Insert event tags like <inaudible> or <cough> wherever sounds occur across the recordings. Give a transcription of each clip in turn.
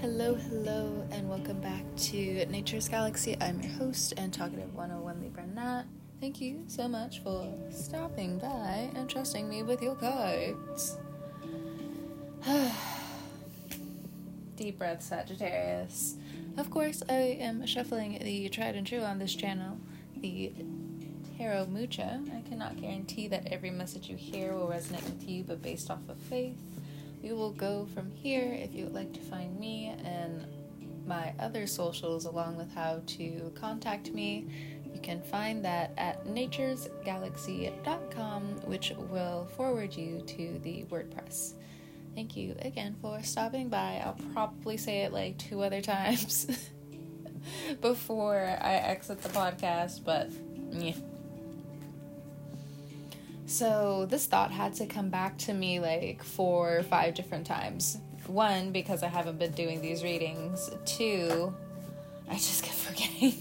Hello, hello, and welcome back to Nature's Galaxy. I'm your host and talkative 101 Libra Nat. Thank you so much for stopping by and trusting me with your cards. <sighs> Deep breath, Sagittarius. Of course, I am shuffling the tried and true on this channel, the Tarot Mucha. I cannot guarantee that every message you hear will resonate with you, but based off of faith, we will go from here if you would like to find me and my other socials along with how to contact me. You can find that at naturesgalaxy.com, which will forward you to the WordPress. Thank you again for stopping by. I'll probably say it like two other <laughs> times before I exit the podcast, but yeah. So this thought had to come back to me like four or five different times. One, because I haven't been doing these readings. Two, I just <laughs> kept forgetting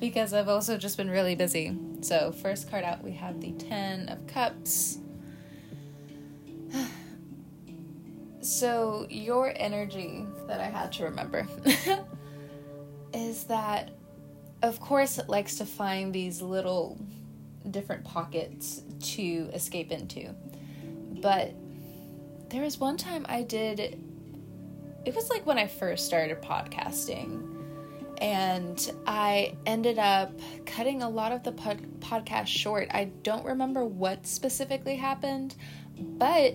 because I've also just been really busy. So, first card out, we have the Ten of Cups. <sighs> so, your energy that I had to remember <laughs> is that, of course, it likes to find these little different pockets to escape into. But there was one time I did, it was like when I first started podcasting. And I ended up cutting a lot of the pod- podcast short. I don't remember what specifically happened, but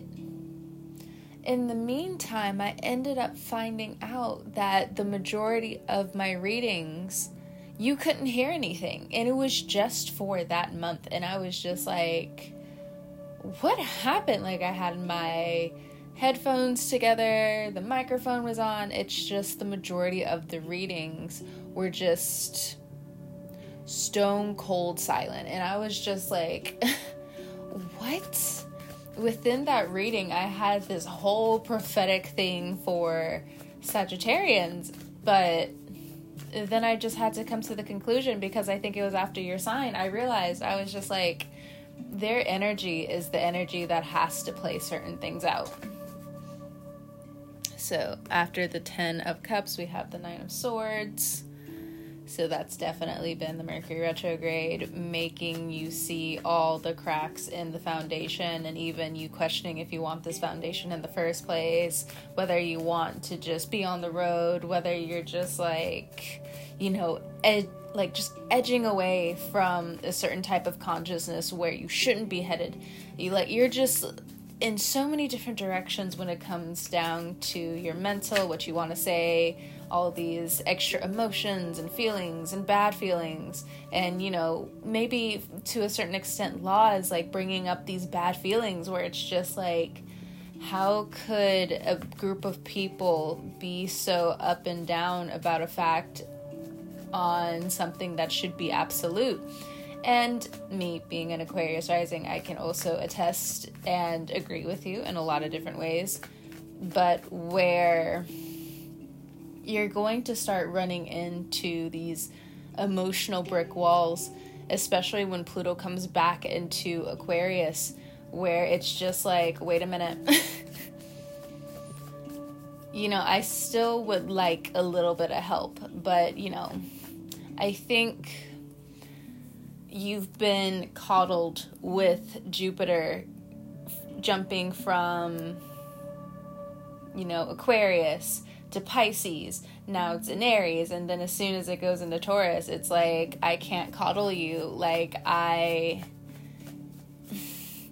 in the meantime, I ended up finding out that the majority of my readings you couldn't hear anything. And it was just for that month. And I was just like, what happened? Like, I had my headphones together, the microphone was on. It's just the majority of the readings were just stone cold silent. And I was just like, <laughs> what? Within that reading, I had this whole prophetic thing for Sagittarians, but then I just had to come to the conclusion because I think it was after your sign. I realized I was just like, their energy is the energy that has to play certain things out. So after the Ten of Cups, we have the Nine of Swords. So that's definitely been the Mercury retrograde, making you see all the cracks in the foundation and even you questioning if you want this foundation in the first place, whether you want to just be on the road, whether you're just like, you know, ed- like just edging away from a certain type of consciousness where you shouldn't be headed. You like you're just in so many different directions when it comes down to your mental, what you want to say, all these extra emotions and feelings and bad feelings and you know maybe to a certain extent law is like bringing up these bad feelings where it's just like how could a group of people be so up and down about a fact on something that should be absolute and me being an Aquarius rising, I can also attest and agree with you in a lot of different ways. But where you're going to start running into these emotional brick walls, especially when Pluto comes back into Aquarius, where it's just like, wait a minute. <laughs> you know, I still would like a little bit of help, but you know, I think you've been coddled with Jupiter jumping from, you know, Aquarius to Pisces. Now it's in Aries, and then as soon as it goes into Taurus, it's like I can't coddle you. Like I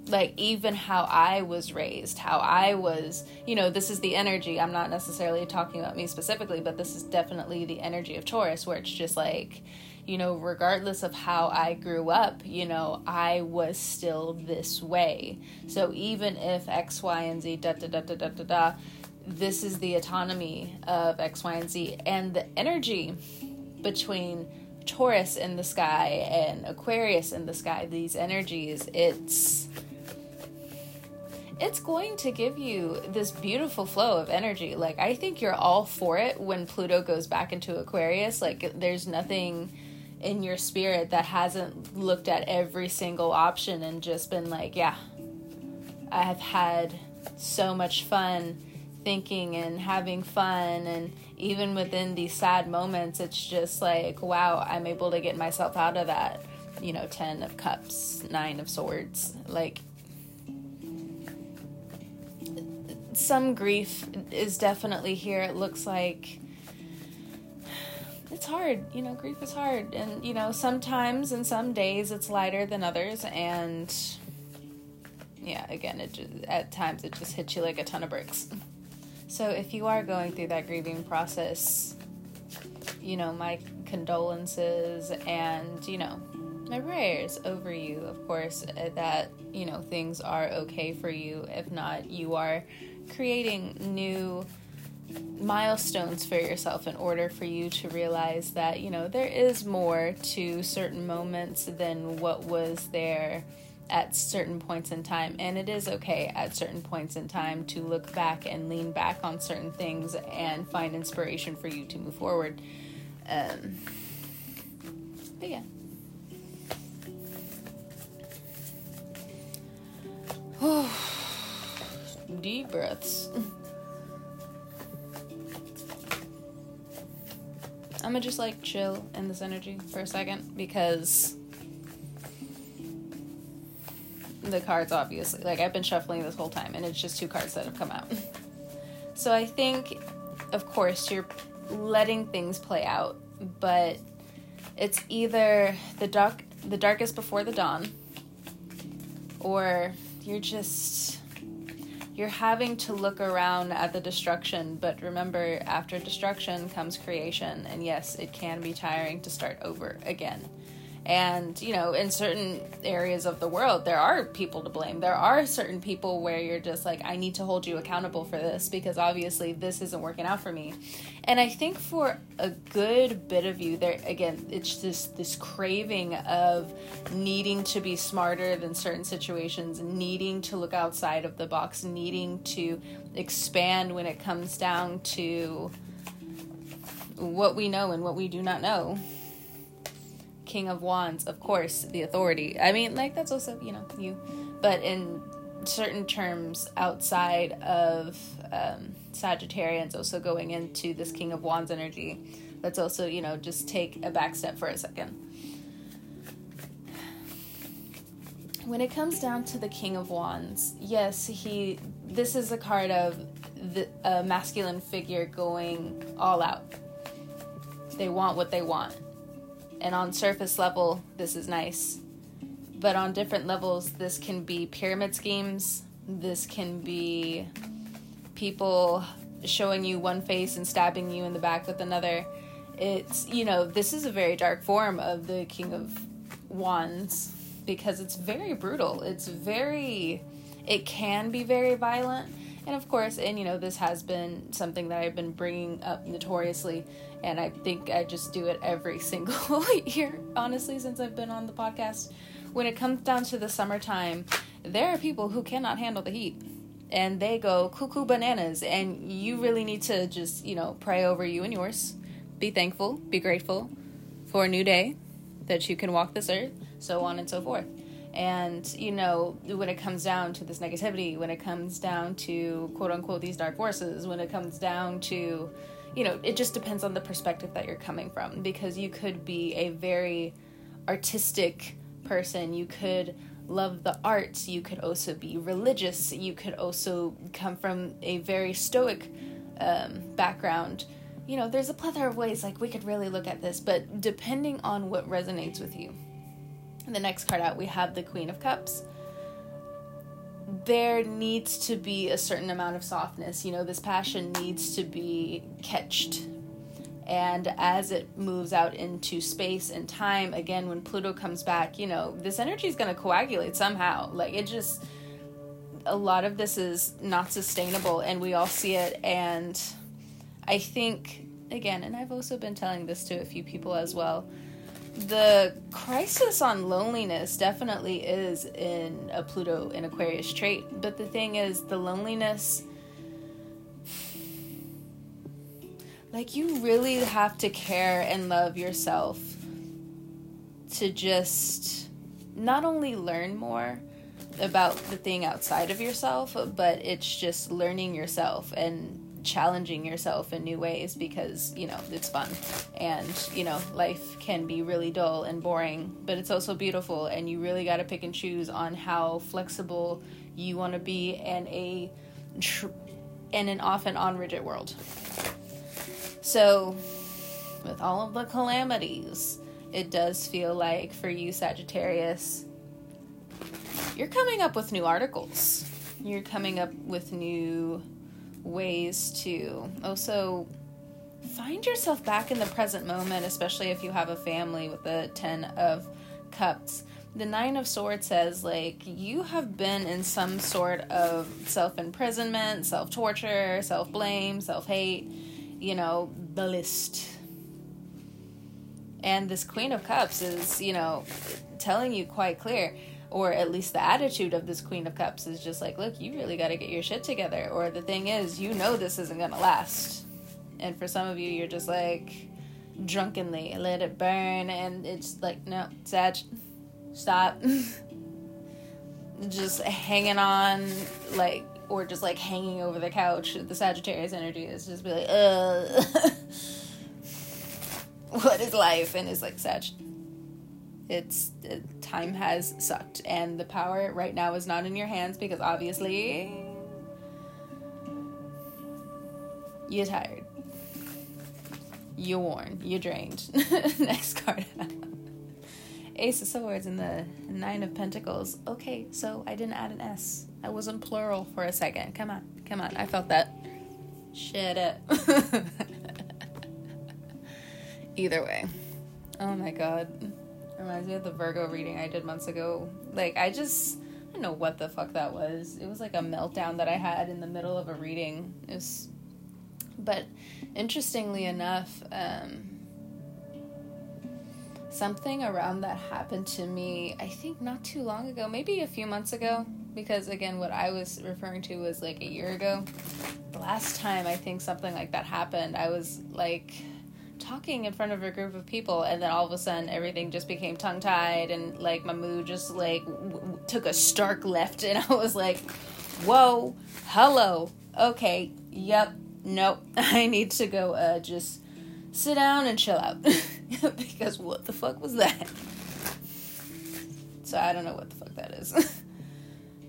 like even how I was raised, how I was, you know, this is the energy. I'm not necessarily talking about me specifically, but this is definitely the energy of Taurus where it's just like, you know, regardless of how I grew up, you know, I was still this way. So even if X, Y, and Z, da da da da da da da, this is the autonomy of X, Y, and Z, and the energy between Taurus in the sky and Aquarius in the sky, these energies, it's it's going to give you this beautiful flow of energy. Like I think you're all for it when Pluto goes back into Aquarius. Like there's nothing in your spirit that hasn't looked at every single option and just been like, yeah, I have had so much fun thinking and having fun and even within these sad moments it's just like wow i'm able to get myself out of that you know 10 of cups 9 of swords. Like some grief is definitely here. It looks like it's hard you know grief is hard. And you know sometimes and some days it's lighter than others and yeah again it just, at times it just hits you like a ton of bricks so if you are going through that grieving process, you know, my condolences and, you know, my prayers over you, of course, uh, that, you know, things are okay for you. If not, you are creating new milestones for yourself in order for you to realize that, you know, there is more to certain moments than what was there at certain points in time. And it is okay at certain points in time to look back and lean back on certain things and find inspiration for you to move forward. Um, but yeah. <sighs> Deep breaths. I'm gonna just like chill in this energy for a second because the cards, obviously. Like, I've been shuffling this whole time, and it's just two cards that have come out. <laughs> so I think, of course, you're letting things play out, but it's either the dark, the darkest before the dawn, or you're just you're having to look around at the destruction, but remember, after destruction comes creation, and yes, it can be tiring to start over again. And, you know, in certain areas of the world, there are people to blame. There are certain people where you're just like, I need to hold you accountable for this because obviously this isn't working out for me. And I think for a good bit of you, there again, it's just this craving of needing to be smarter than certain situations, needing to look outside of the box, needing to expand when it comes down to what we know and what we do not know. King of Wands, of course, the authority. I mean, like, that's also, you know, you. But in certain terms outside of um, Sagittarians, also going into this King of Wands energy, let's also, you know, just take a back step for a second. When it comes down to the King of Wands, yes, he. This is a card of the a masculine figure going all out. They want what they want and on surface level, this is nice. But on different levels, this can be pyramid schemes. This can be people showing you one face and stabbing you in the back with another. It's, you know, this is a very dark form of the King of Wands because it's very brutal. It's very, it can be very violent. And of course, and you know, this has been something that I've been bringing up notoriously and I think I just do it every <laughs> single year, honestly, since I've been on the podcast. When it comes down to the summertime, there are people who cannot handle the heat and they go cuckoo bananas, and you really need to just, you know, pray over you and yours. Be thankful, be grateful for a new day that you can walk this earth, so on and so forth. And, you know, when it comes down to this negativity, when it comes down to quote unquote these dark forces, when it comes down to you know, it just depends on the perspective that you're coming from because you could be a very artistic person. You could love the arts. You could also be religious. You could also come from a very stoic um, background. You know, there's a plethora of ways like we could really look at this, but depending on what resonates with you. the next card out, we have the Queen of Cups there needs to be a certain amount of softness. You know, this passion needs to be catched. And as it moves out into space and time, again, when Pluto comes back, you know, this energy is going to coagulate somehow. Like, it just, a lot of this is not sustainable, and we all see it. And I think, again, and I've also been telling this to a few people as well the crisis on loneliness definitely is in a Pluto in Aquarius trait, but the thing is, the loneliness. Like, you really have to care and love yourself to just not only learn more, about the thing outside of yourself, but it's just learning yourself and challenging yourself in new ways because you know it's fun. And you know life can be really dull and boring but it's also beautiful. And you really got to pick and choose on how flexible you want to be in a tr- in an off and on rigid world. So with all of the calamities it does feel like for you sagittarius you're coming up with new articles. You're coming up with new ways to also find yourself back in the present moment, especially if you have a family with the 10 of cups. The Nine of Swords says, like, you have been in some sort of self imprisonment, self torture, self blame, self hate, you know, the list. And this Queen of Cups is, you know, telling you quite clear or at least the attitude of this queen of cups is just like look you really got to get your shit together. Or the thing is you know this isn't to last. And for some of you you're just like drunkenly let it burn. And it's like no sag stop. <laughs> Just hanging on like or just like hanging over the couch. The sagittarius energy is just be like uh <laughs> what is life? And it's like sag it's uh, time has sucked. And the power right now is not in your hands because obviously you're tired. You're worn. You're drained. <laughs> Next card. <laughs> Ace of swords and the nine of pentacles. Okay so i didn't add an s. I wasn't plural for a second. Come on. Come on. I felt that. Shit. Up <laughs> either way. Oh my god Reminds me of the Virgo reading I did months ago. Like, I just, I don't know what the fuck that was. It was like a meltdown that I had in the middle of a reading. It was, but interestingly enough, um, something around that happened to me, I think not too long ago, maybe a few months ago. Because again, what I was referring to was like a year ago. The last time I think something like that happened, I was like, talking in front of a group of people and then all of a sudden everything just became tongue tied and like my mood just like w- w- took a stark left and <laughs> I was like, whoa, hello, okay, yep, nope, <laughs> I need to go uh, just sit down and chill out <laughs> because what the fuck was that? So I don't know what the fuck that is.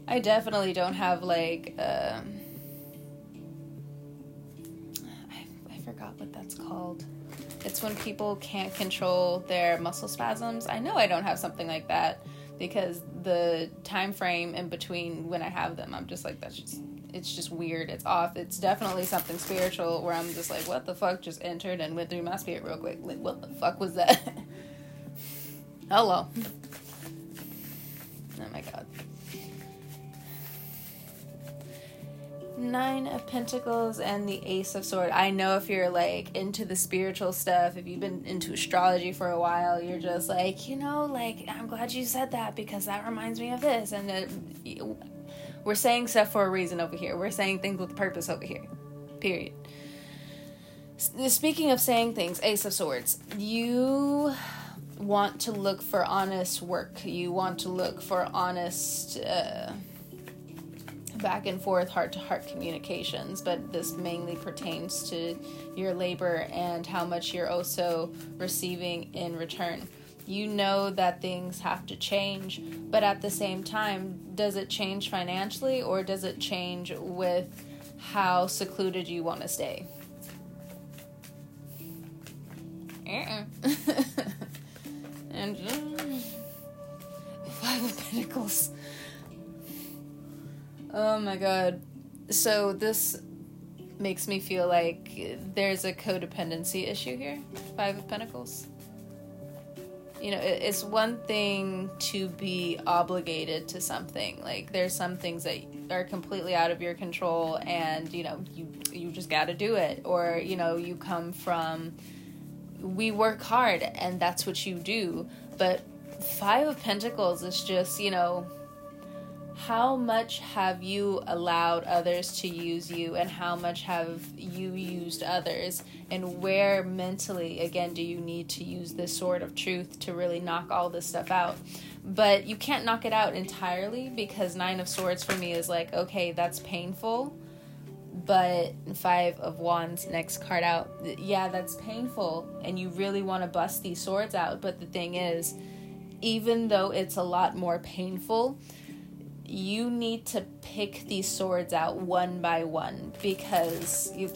I definitely don't have like um I, I forgot what that's called. It's when people can't control their muscle spasms. I know I don't have something like that because the time frame in between when I have them, I'm just like that's just it's just weird. It's off. It's definitely something spiritual where I'm just like, what the fuck just entered and went through my spirit real quick. Like, what the fuck was that? <laughs> Oh, Hello. Oh my god. Nine of Pentacles and the Ace of Sword. I know if you're like into the spiritual stuff, if you've been into astrology for a while, you're just like, you know, like, I'm glad you said that because that reminds me of this. And it, we're saying stuff for a reason over here. We're saying things with purpose over here. Period. Speaking of saying things, Ace of Swords, you want to look for honest work. You want to look for honest. Uh, back and forth heart to heart communications, but this mainly pertains to your labor and how much you're also receiving in return. You know that things have to change, but at the same time, does it change financially or does it change with how secluded you want to stay? Uh-uh. <laughs> Oh my god. So this makes me feel like there's a codependency issue here. Five of Pentacles. You know, it's one thing to be obligated to something. Like there's some things that are completely out of your control and, you know, you you just got to do it or, you know, you come from we work hard and that's what you do. But 5 of Pentacles is just, you know, how much have you allowed others to use you and how much have you used others? And where mentally again do you need to use this sword of truth to really knock all this stuff out? But you can't knock it out entirely because nine of swords for me is like okay that's painful but five of wands next card out yeah that's painful and you really want to bust these swords out but the thing is even though it's a lot more painful you need to pick these swords out one by one because you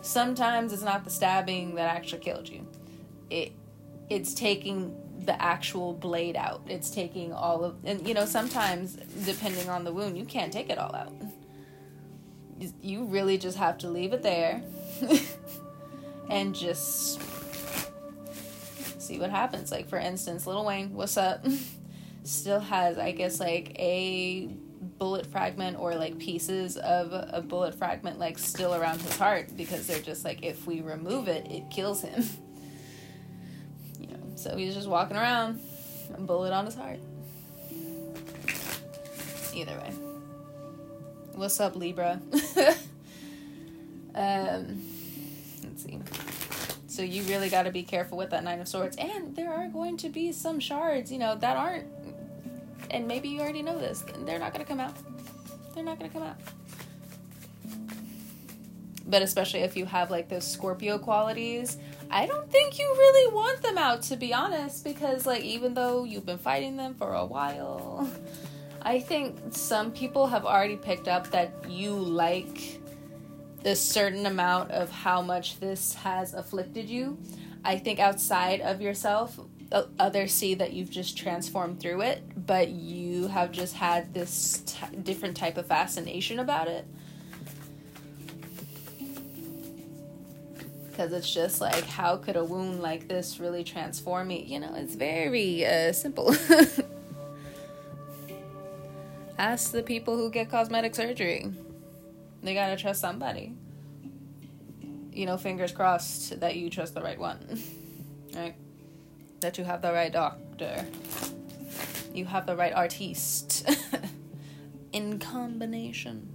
sometimes it's not the stabbing that actually killed you it it's taking the actual blade out it's taking all of and you know sometimes depending on the wound you can't take it all out you really just have to leave it there <laughs> and just see what happens. Like for instance, Lil Wayne, what's up? <laughs> Still has, I guess, like a bullet fragment or like pieces of a bullet fragment like still around his heart because they're just like if we remove it, it kills him. <laughs> you know, so he's just walking around, a bullet on his heart. Either way. What's up, Libra? <laughs> um, let's see. So you really got to be careful with that Nine of Swords. And there are going to be some shards, you know, that aren't. And maybe you already know this. They're not going to come out. They're not going to come out. But especially if you have like those Scorpio qualities, I don't think you really want them out, to be honest. Because, like, even though you've been fighting them for a while I think some people have already picked up that you like a certain amount of how much this has afflicted you. I think outside of yourself, others see that you've just transformed through it, but you have just had this t- different type of fascination about it. Because it's just like, how could a wound like this really transform me? You know, it's very uh, simple. <laughs> Ask the people who get cosmetic surgery. They gotta trust somebody. You know, fingers crossed that you trust the right one. <laughs> right? That you have the right doctor. You have the right artiste. <laughs> In combination.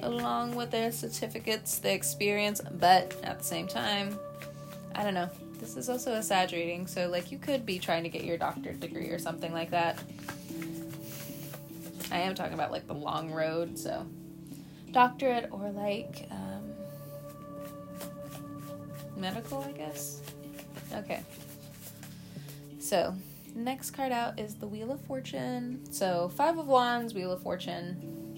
Along with their certificates, the experience, but at the same time, I don't know. This is also a sad reading, so like you could be trying to get your doctorate degree or something like that I am talking about like the long road, so doctorate or like um, medical, I guess. Okay. So, next card out is the Wheel of Fortune. So, Five of Wands, Wheel of Fortune.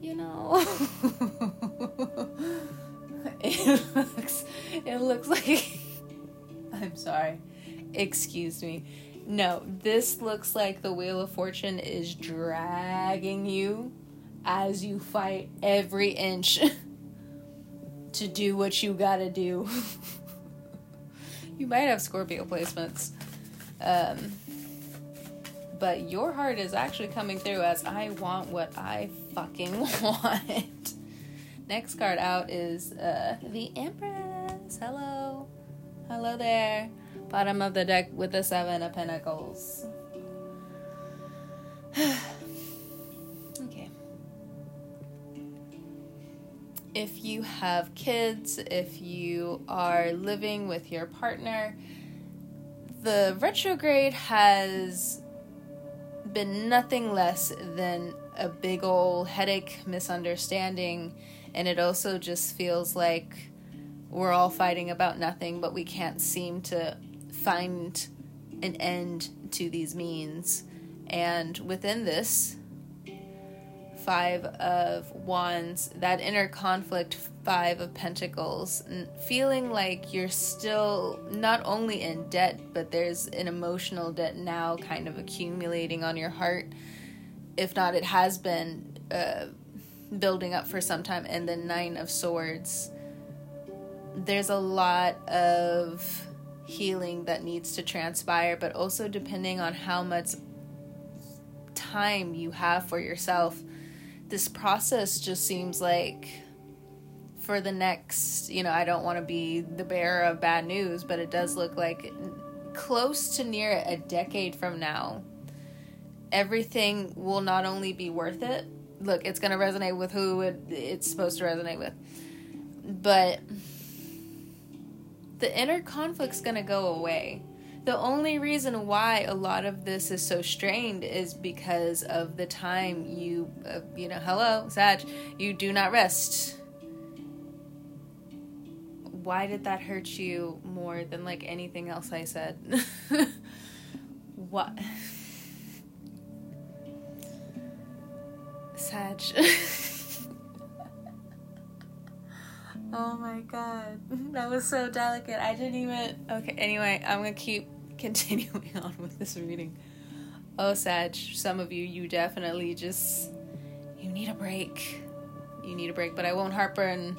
You know, <laughs> it looks it looks like <laughs> I'm sorry. Excuse me no, this looks like the Wheel of Fortune is dragging you as you fight every inch <laughs> to do what you gotta do. You might have Scorpio placements. Um, but your heart is actually coming through as I want what I fucking <laughs> want. Next card out is uh, the Empress. Hello. Hello there. Bottom of the deck with the Seven of Pentacles. <sighs> <sighs> <sighs> If you have kids, if you are living with your partner, the retrograde has been nothing less than a big old headache, misunderstanding, and it also just feels like we're all fighting about nothing, but we can't seem to find an end to these means. And within this, Five of Wands, that inner conflict, Five of Pentacles, feeling like you're still not only in debt, but there's an emotional debt now kind of accumulating on your heart. If not, it has been uh, building up for some time. And the Nine of Swords, there's a lot of healing that needs to transpire, but also depending on how much time you have for yourself, this process just seems like for the next, you know, I don't want to be the bearer of bad news, but it does look like close to near a decade from now, everything will not only be worth it. Look, it's going to resonate with who it, it's supposed to resonate with. But the inner conflict's gonna go away. The only reason why a lot of this is so strained is because of the time you, uh, you know, hello, Sag, you do not rest. Why did that hurt you more than like anything else I said? <laughs> what? Sag. <laughs> oh my god. <laughs> That was so delicate. I didn't even. Okay, anyway, I'm gonna keep <laughs> continuing on with this reading. Oh, Sag, some of you, you definitely just. You need a break. You need a break, but I won't harper and.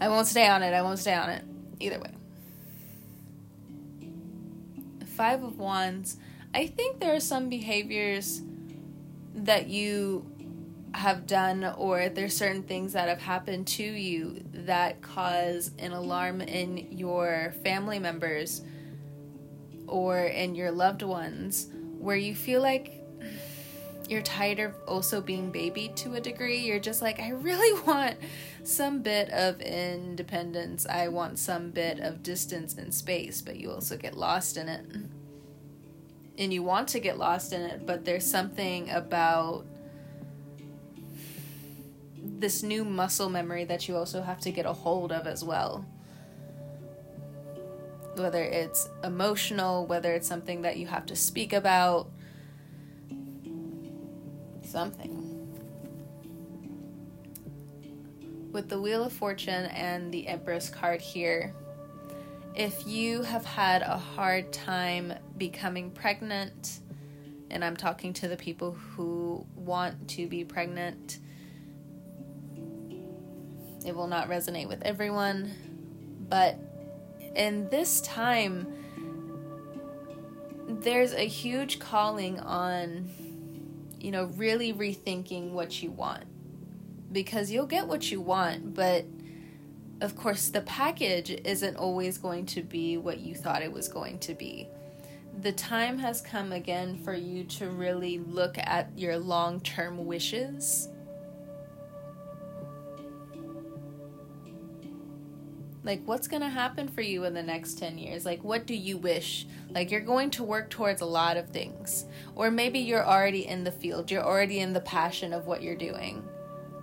I won't stay on it. I won't stay on it. Either way. Five of Wands. I think there are some behaviors that you have done or there's certain things that have happened to you that cause an alarm in your family members or in your loved ones where you feel like you're tired of also being babied to a degree. You're just like, I really <laughs> want some bit of independence. I want some bit of distance and space, but you also get lost in it. And you want to get lost in it, but there's something about this new muscle memory that you also have to get a hold of as well. Whether it's emotional, whether it's something that you have to speak about, something. With the Wheel of Fortune and the Empress card here, if you have had a hard time becoming pregnant, and I'm talking to the people who want to be pregnant, it will not resonate with everyone, but in this time, there's a huge calling on, you know, really rethinking what you want. Because you'll get what you want, but of course, the package isn't always going to be what you thought it was going to be. The time has come again for you to really look at your long term wishes Like, what's going to happen for you in the next 10 years? Like, what do you wish? Like, you're going to work towards a lot of things. Or maybe you're already in the field, you're already in the passion of what you're doing.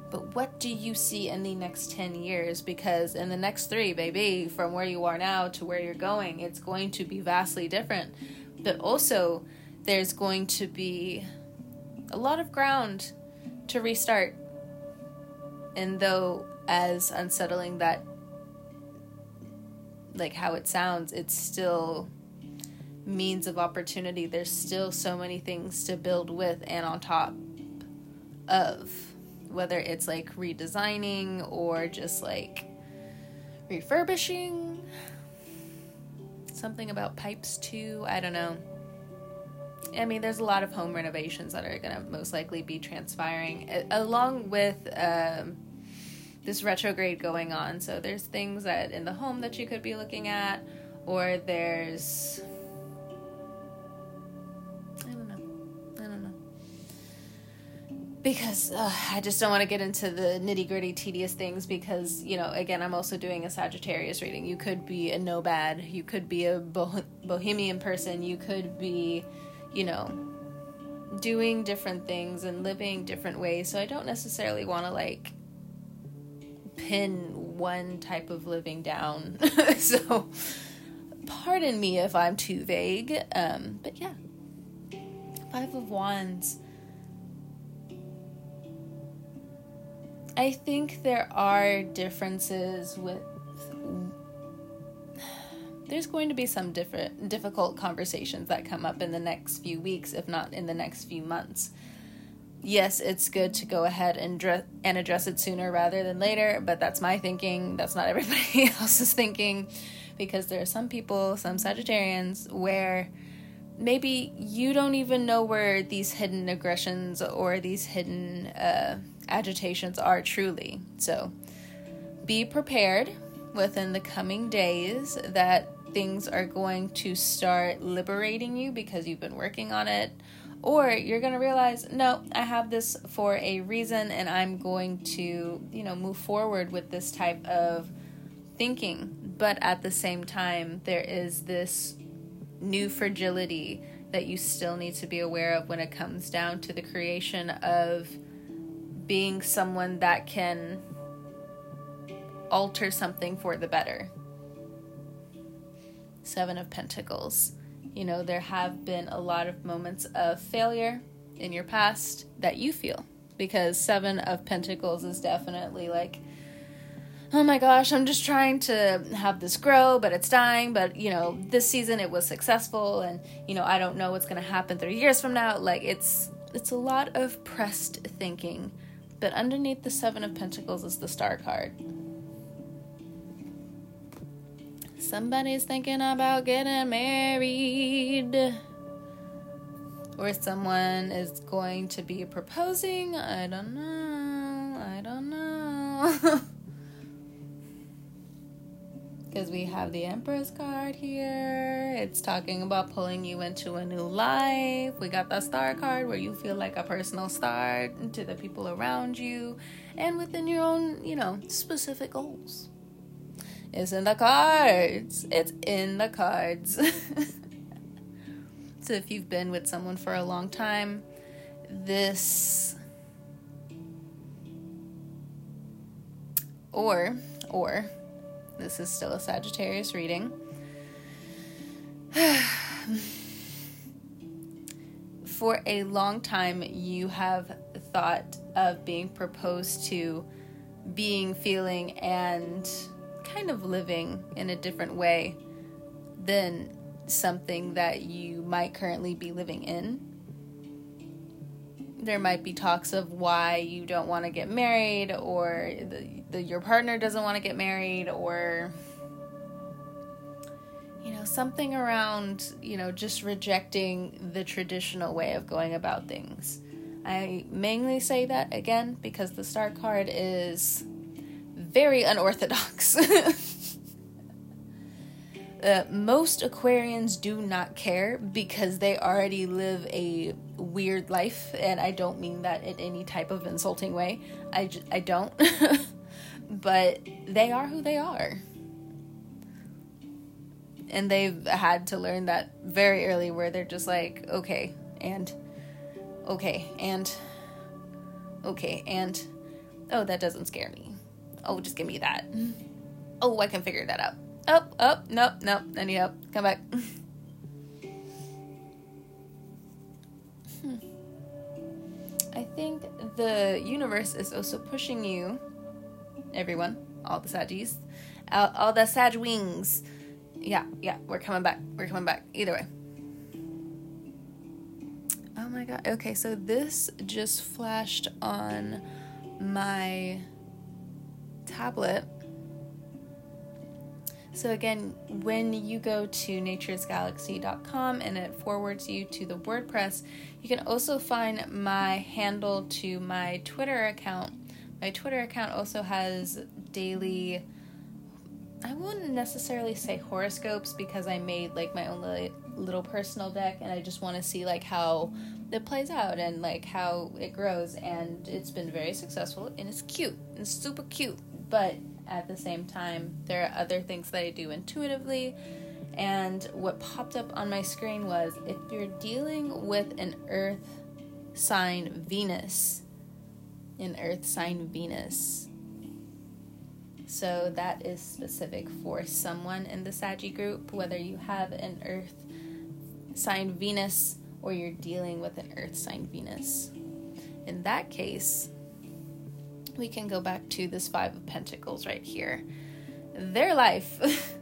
But what do you see in the next 10 years? Because in the next three, baby, from where you are now to where you're going, it's going to be vastly different. But also, there's going to be a lot of ground to restart. And though, as unsettling that like how it sounds, it's still means of opportunity. There's still so many things to build with and on top of whether it's like redesigning or just like refurbishing something about pipes too i don't know i mean there's a lot of home renovations that are going to most likely be transpiring along with um, this retrograde going on. So there's things that in the home that you could be looking at, or there's I don't know, I don't know, because uh, I just don't want to get into the nitty gritty, tedious things. Because you know, again, I'm also doing a Sagittarius reading. You could be a nomad, you could be a boh- bohemian person, you could be, you know. Doing different things and living different ways, so I don't necessarily want to like pin one type of living down. <laughs> so, pardon me if I'm too vague. Um, but yeah, Five of Wands. I think there are differences with. There's going to be some different difficult conversations that come up in the next few weeks, if not in the next few months yes, it's good to go ahead and and address it sooner rather than later, but that's my thinking. That's not <laughs> everybody else's thinking because there are some people, some Sagittarians where maybe you don't even know where these hidden aggressions or these hidden uh, agitations are truly. So be prepared within the coming days that things are going to start liberating you because you've been working on it or you're going to realize no i have this for a reason and i'm going to you know move forward with this type of thinking but at the same time there is this new fragility that you still need to be aware of when it comes down to the creation of being someone that can alter something for the better. Seven of Pentacles. You know, there have been a lot of moments of failure in your past that you feel because Seven of Pentacles is definitely like, oh my gosh, I'm just trying to have this grow, but it's dying. But, you know, this season it was successful, and, you know, I don't know what's going to happen three years from now. Like, it's. It's a lot of pressed thinking, but underneath the Seven of Pentacles is the Star card. Somebody's thinking about getting married or someone is going to be proposing. I don't know. I don't know. <laughs> Because we have the Empress card here. It's talking about pulling you into a new life. We got the Star card where you feel like a personal star to the people around you and within your own, you know, specific goals. It's in the cards. It's in the cards. <laughs> So if you've been with someone for a long time, this or or this is still a Sagittarius reading. <sighs> for a long time you have thought of being proposed to, being, feeling, and kind of living in a different way than something that you might currently be living in. There might be talks of why you don't want to get married, or the, the, your partner doesn't want to get married, or you know, something around, you know, just rejecting the traditional way of going about things. I mainly say that again because the star card is very unorthodox. <laughs> Uh, most Aquarians do not care because they already live a weird life, and I don't mean that in any type of insulting way. I, j- I don't. <laughs> but they are who they are. And they've had to learn that very early where they're just like, okay, and okay, and okay, and oh, that doesn't scare me. Oh, just give me that. Oh, I can figure that out. Oh, oh, nope, nope. I need help. Come back. hmm. I think the universe is also pushing you, everyone, all the Saggies, all, all the Sag wings. Yeah, yeah, we're coming back. We're coming back. Either way. Oh my god. Okay, so this just flashed on my tablet so, again, when you go to naturesgalaxy.com and it forwards you to the WordPress, you can also find my handle to my Twitter account. My Twitter account also has daily, I wouldn't necessarily say horoscopes because I made like my own little personal deck and I just want to see like how it plays out and like how it grows. And it's been very successful and it's cute and super cute. But at the same time. There are other things that I do intuitively. And what popped up on my screen was if you're dealing with an earth sign Venus, an earth sign Venus. So that is specific for someone in the Saggy group, whether you have an earth sign Venus or you're dealing with an earth sign Venus. In that case, we can go back to this Five of Pentacles right here. Their life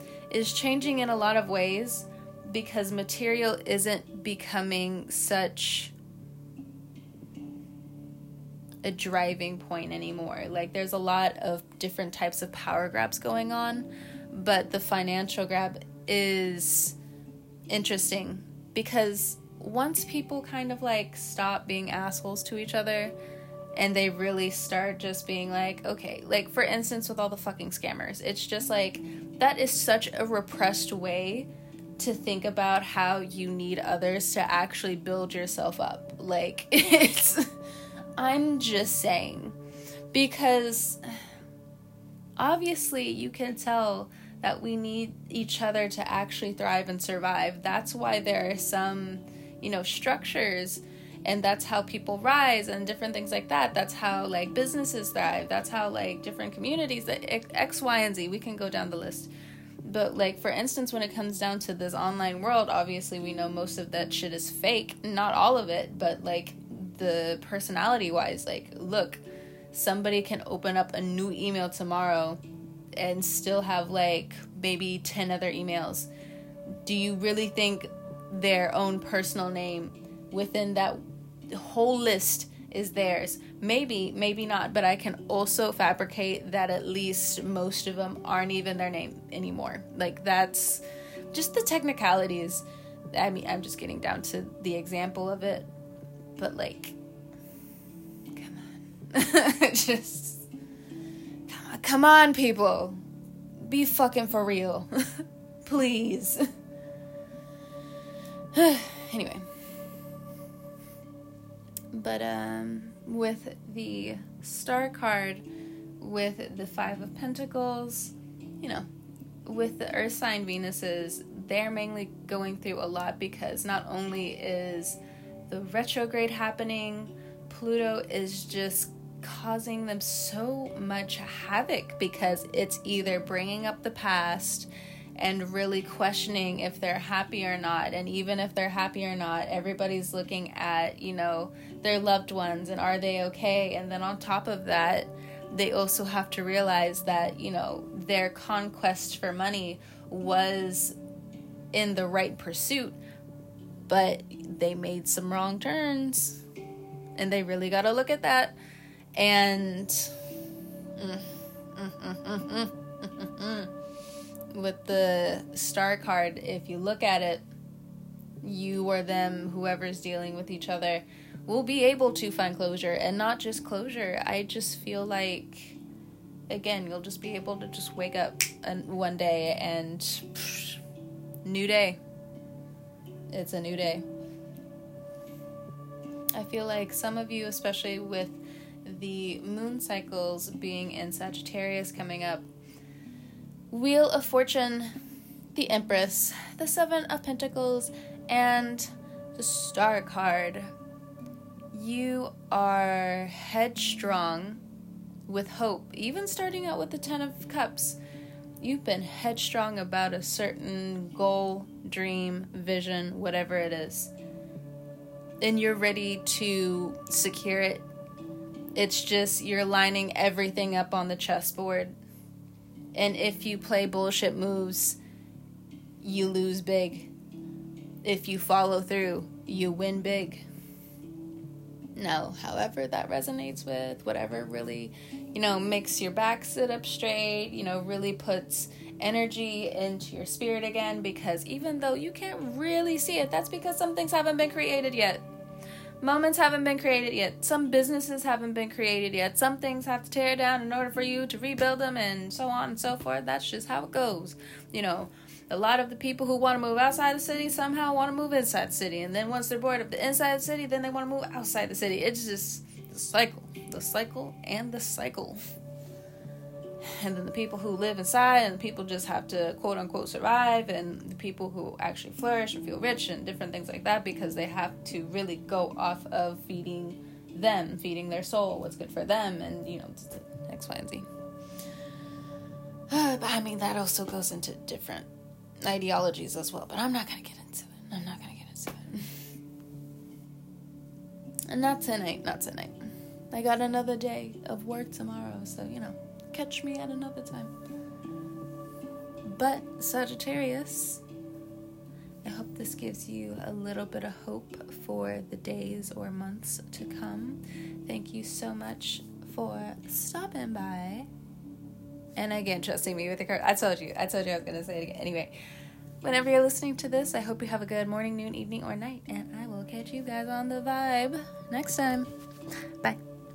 <laughs> is changing in a lot of ways because material isn't becoming such a driving point anymore. Like there's a lot of different types of power grabs going on, but the financial grab is interesting because once people kind of like stop being assholes to each other, and they really start just being like, okay, like for instance, with all the fucking scammers, it's just like that is such a repressed way to think about how you need others to actually build yourself up. Like, <laughs> it's, I'm just saying, because obviously you can tell that we need each other to actually thrive and survive. That's why there are some, you know, structures and that's how people rise and different things like that. That's how like businesses thrive. That's how like different communities that X, Y, and Z. We can go down the list. But like for instance, when it comes down to this online world, obviously we know most of that shit is fake. Not all of it, but like the personality wise, like look, somebody can open up a new email tomorrow and still have like maybe 10 other emails. Do you really think their own personal name within that whole list is theirs? Maybe, maybe not, but I can also fabricate that at least most of them aren't even their name anymore. Like that's just the technicalities. I mean, I'm just getting down to the example of it, but like, come on, <laughs> just come on, come on, people, be fucking for real, <laughs> please. <sighs> anyway, but um, with the star card, with the five of pentacles, you know, with the earth sign Venuses, they're mainly going through a lot because not only is the retrograde happening, Pluto is just causing them so much havoc because it's either bringing up the past and really questioning if they're happy or not. And even if they're happy or not, everybody's looking at, you know, their loved ones and are they okay? And then on top of that, they also have to realize that, you know, their conquest for money was in the right pursuit, but they made some wrong turns. And they really got to look at that. And mm, mm, mm, with the star card, if you look at it, you or them, whoever's dealing with each other, will be able to find closure and not just closure. I just feel like again, you'll just be able to just wake up one day and new day. It's a new day. I feel like some of you, especially with the moon cycles being in Sagittarius coming up, Wheel of Fortune, the Empress, the Seven of Pentacles, and the Star card you are headstrong with hope, even starting out with the Ten of Cups. You've been headstrong about a certain goal, dream, vision, whatever it is. And you're ready to secure it. It's just you're lining everything up on the chessboard. And if you play bullshit moves, you lose big. If you follow through, you win big no, however that resonates with, whatever really, you know, makes your back sit up straight, you know, really puts energy into your spirit again because even though you can't really see it, that's because some things haven't been created yet. Moments haven't been created yet. Some businesses haven't been created yet. Some things have to tear down in order for you to rebuild them and so on and so forth. That's just how it goes. You know, a lot of the people who want to move outside the city somehow want to move inside the city. And then once they're bored of the inside the city, then they want to move outside the city. It's just the cycle, the cycle, and the cycle. And then the people who live inside and the people just have to quote unquote survive, and the people who actually flourish and feel rich and different things like that because they have to really go off of feeding them, feeding their soul, what's good for them, and you know, X, Y, and Z. <sighs> But I mean, that also goes into different ideologies as well, but I'm not going to get into it. I'm not going to get into it. <laughs> and not tonight, not tonight. I got another day of work tomorrow, so you know, catch me at another time. But Sagittarius, I hope this gives you a little bit of hope for the days or months to come. Thank you so much for stopping by and again trusting me with the card. I told you, I told you I was gonna say it again. Anyway, whenever you're listening to this, I hope you have a good morning, noon, evening, or night, and I will catch you guys on the vibe next time.